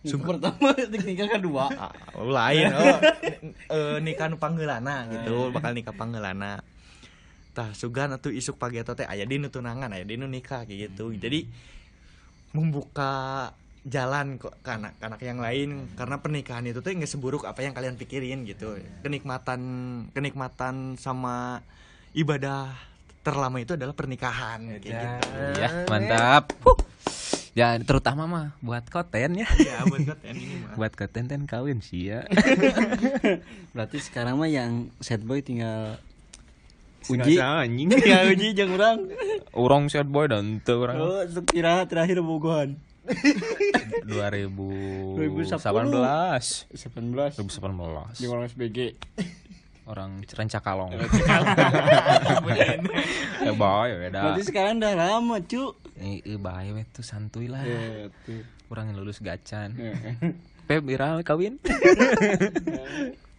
Sum pertama nikah kedua. Ah, oh, lain. Oh, eh, nikah nu panggeulana gitu, bakal nikah panggeulana. Tah sugan atuh isuk pagi atau teh aya di tunangan, aya di nu nikah gitu. Jadi membuka jalan kok ke anak-anak yang lain karena pernikahan itu tuh nggak seburuk apa yang kalian pikirin gitu kenikmatan kenikmatan sama ibadah terlama itu adalah pernikahan kayak gitu ya mantap. Huh. Ya terutama mah buat koten ya. ya buat konten ini mah buat koten ten kawin sih ya. Berarti sekarang mah yang sad boy tinggal Uji uji. anjing. Ya uji jeung urang. Orang sad boy dan teu orang Oh, terakhir bogohan. 2018. 18. 2018. Di orang SBG. Orang Rencakalong. Eh boy beda. Berarti sekarang udah lama, cu. Eh, bahaya tuh santuy lah. Eh, tuh. Orang yang lulus gacan. Eh. Pep viral kawin.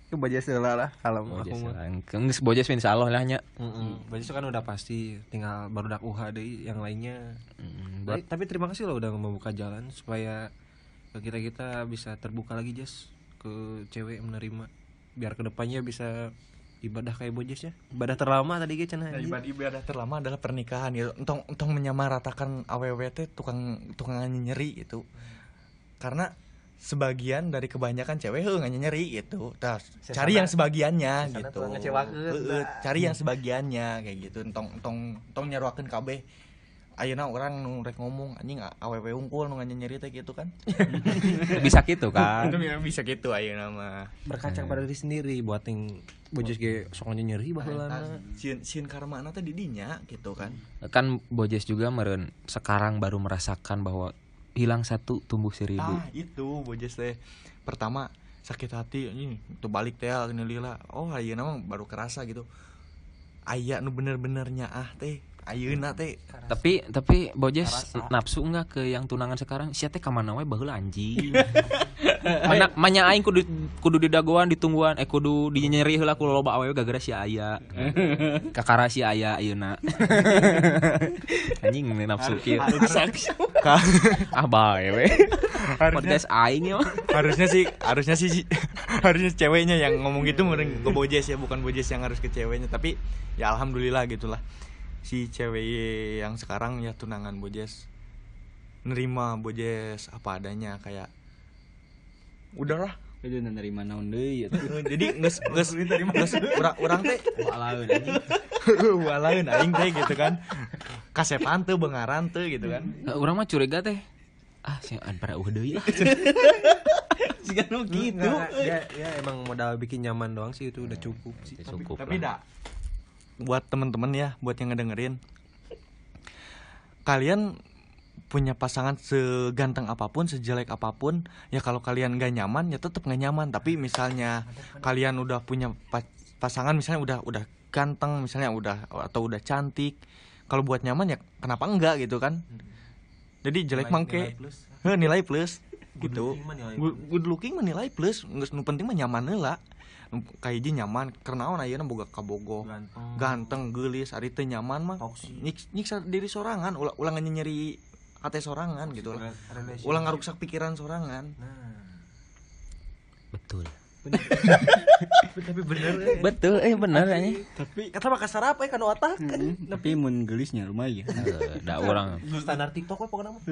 Ke Bojes lah lah kalau Bojes aku mah. lah. Geus bojes insya Allah lah nya. Heeh. Bojes itu kan udah pasti tinggal baru dak UH deui yang lainnya. Mm, Tapi, tapi terima kasih loh udah membuka jalan supaya kita kita bisa terbuka lagi Jas ke cewek menerima biar ke depannya bisa ibadah kayak Bojes ya ibadah terlama tadi gitu cenah Nah, ibadah ibadah terlama adalah pernikahan gitu. Entong entong menyamaratakan aww teh tukang tukang nyeri gitu. Karena sebagian dari kebanyakan cewek heuh nggak nyeri gitu. Tah, cari yang sebagiannya Sesana gitu. dah. cari yang sebagiannya kayak gitu. Entong entong entong nyaruakeun kabeh. Ayeuna orang nu rek ngomong anjing aww unggul nu nggak nyeri teh gitu kan. Bisa gitu kan. Itu bisa gitu ayeuna mah. berkaca pada diri sendiri buat yang Bojes ge soalnya nyeri baheulana Sieun sieun karmana teh di dinya gitu kan. kan Bojes juga meren sekarang baru merasakan bahwa hilang satu tumbuh seribu. Ah itu bojes teh. Pertama sakit hati ini tuh balik teh ini lila oh ayeuna mah baru kerasa gitu. Aya nu bener-benernya ah teh. Ayeuna teh. Tapi tapi Bojes nafsu enggak ke yang tunangan sekarang? Sia teh ka mana we baheula anjing. Mana manya aing kudu kudu didagoan ditungguan eh kudu dinyeri heula ku loba awewe gara-gara si aya. Kakara si aya ayeuna. anjing nafsu kieu. Ah bae we. Podcast aing yo. harusnya sih harusnya sih harusnya ceweknya yang ngomong gitu mending ke bojes ya bukan bojes yang harus ke ceweknya tapi ya alhamdulillah gitulah si cewek yang sekarang ya tunangan bojes nerima bojes apa adanya kayak udahlah Itu nerima naon deui atuh. jadi nges nges nges urang urang teh Walaun anjing. walain aing teh gitu kan kasepan teu bengaran teu gitu kan Urang mah curiga teh. Ah, sih para uh deui lah. Siga nu gitu. Dia, dia emang modal bikin nyaman doang sih itu udah cukup sih Cukup tapi lah. dak buat temen-temen ya buat yang ngedengerin kalian punya pasangan seganteng apa pun sejelek apa pun ya kalau kalian gak nyaman ya tetap gak nyaman. Tapi misalnya kalian udah punya pa- pasangan misalnya udah udah ganteng misalnya udah atau udah cantik kalau buat nyaman ya kenapa enggak gitu kan? Jadi jelek Nilai- mangke. nilai plus. Nilai plus. Gitu. Good, looking mah nilai plus. nggak nu penting mah nyaman ji nyaman. Karena naon ayeuna boga kabogo ganteng. Ganteng gelis ari teu nyaman mah. Nyiksa diri sorangan. Ulah nyeri kate sorangan gitu lah Relation. ulah ngarusak pikiran sorangan. Nah. Betul. tapi bener eh. Betul, eh benar ini. tapi kata mah kasar apa ya kan otak kan. Tapi mun gelisnya lumayan. Eh, Da orang. Standar TikTok we pokoknya mah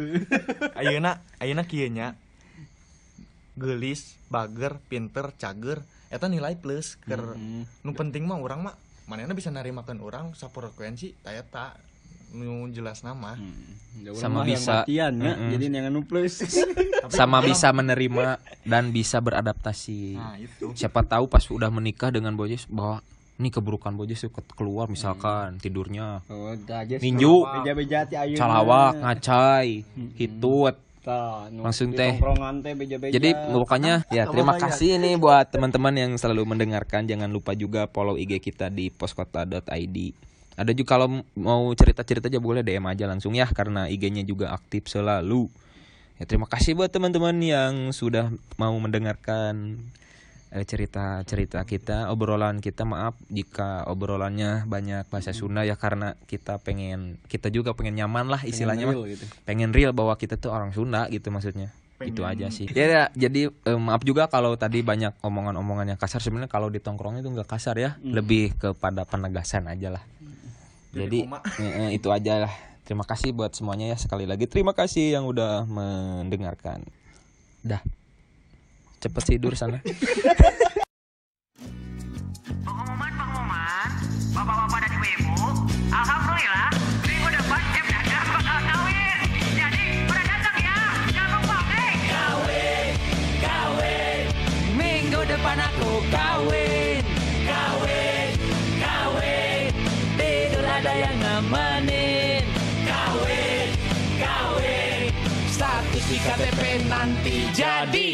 ayeuna ayeuna kieu nya gelis bager pinter cager. Eta nilai plus ker. Hmm. nu penting mah orang mah manehna bisa narimakeun orang frekuensi taya ta nu jelas nama Hmm. Sama Yang bisa- matian, ya. Mm-mm. jadi yang anu plus sama bisa menerima dan bisa beradaptasi. nah itu Siapa tahu pas udah menikah dengan Bojes bahwa ini keburukan Bojes suka keluar misalkan tidurnya oh aja Ninju. beja-beja ti ayeuna calawak, ngacai, hitut. Tah, nu Langsung teh. Jadi pokoknya ya terima kasih nih buat teman-teman yang selalu mendengarkan. Jangan lupa juga follow IG kita di poskota.id. Ada juga kalau mau cerita-cerita aja boleh DM aja langsung ya karena IG-nya juga aktif selalu. Ya terima kasih buat teman-teman yang sudah mau mendengarkan eh, cerita-cerita kita, obrolan kita. Maaf jika obrolannya banyak bahasa Sunda ya karena kita pengen kita juga pengen nyaman lah istilahnya mah. real gitu. pengen real bahwa kita tuh orang Sunda gitu maksudnya. Itu aja sih. ya, ya, jadi eh, maaf juga kalau tadi banyak omongan-omongan yang kasar. Sebenarnya kalau di tongkrong itu nggak kasar ya. Lebih kepada penegasan aja lah jadi eh, itu aja lah. Terima kasih buat semuanya ya sekali lagi. Terima kasih yang udah mendengarkan. Dah. Cepet tidur sana Pengumuman pengumuman, bapak-bapak dan ibu-ibu, alhamdulillah minggu depan Chef Dadang bakal kawin. Jadi pada datang ya, jangan lupa, eh. Kawin, kawin, minggu depan aku kawin, kawin, nemenin, kawin, kawin, status di KTP nanti jadi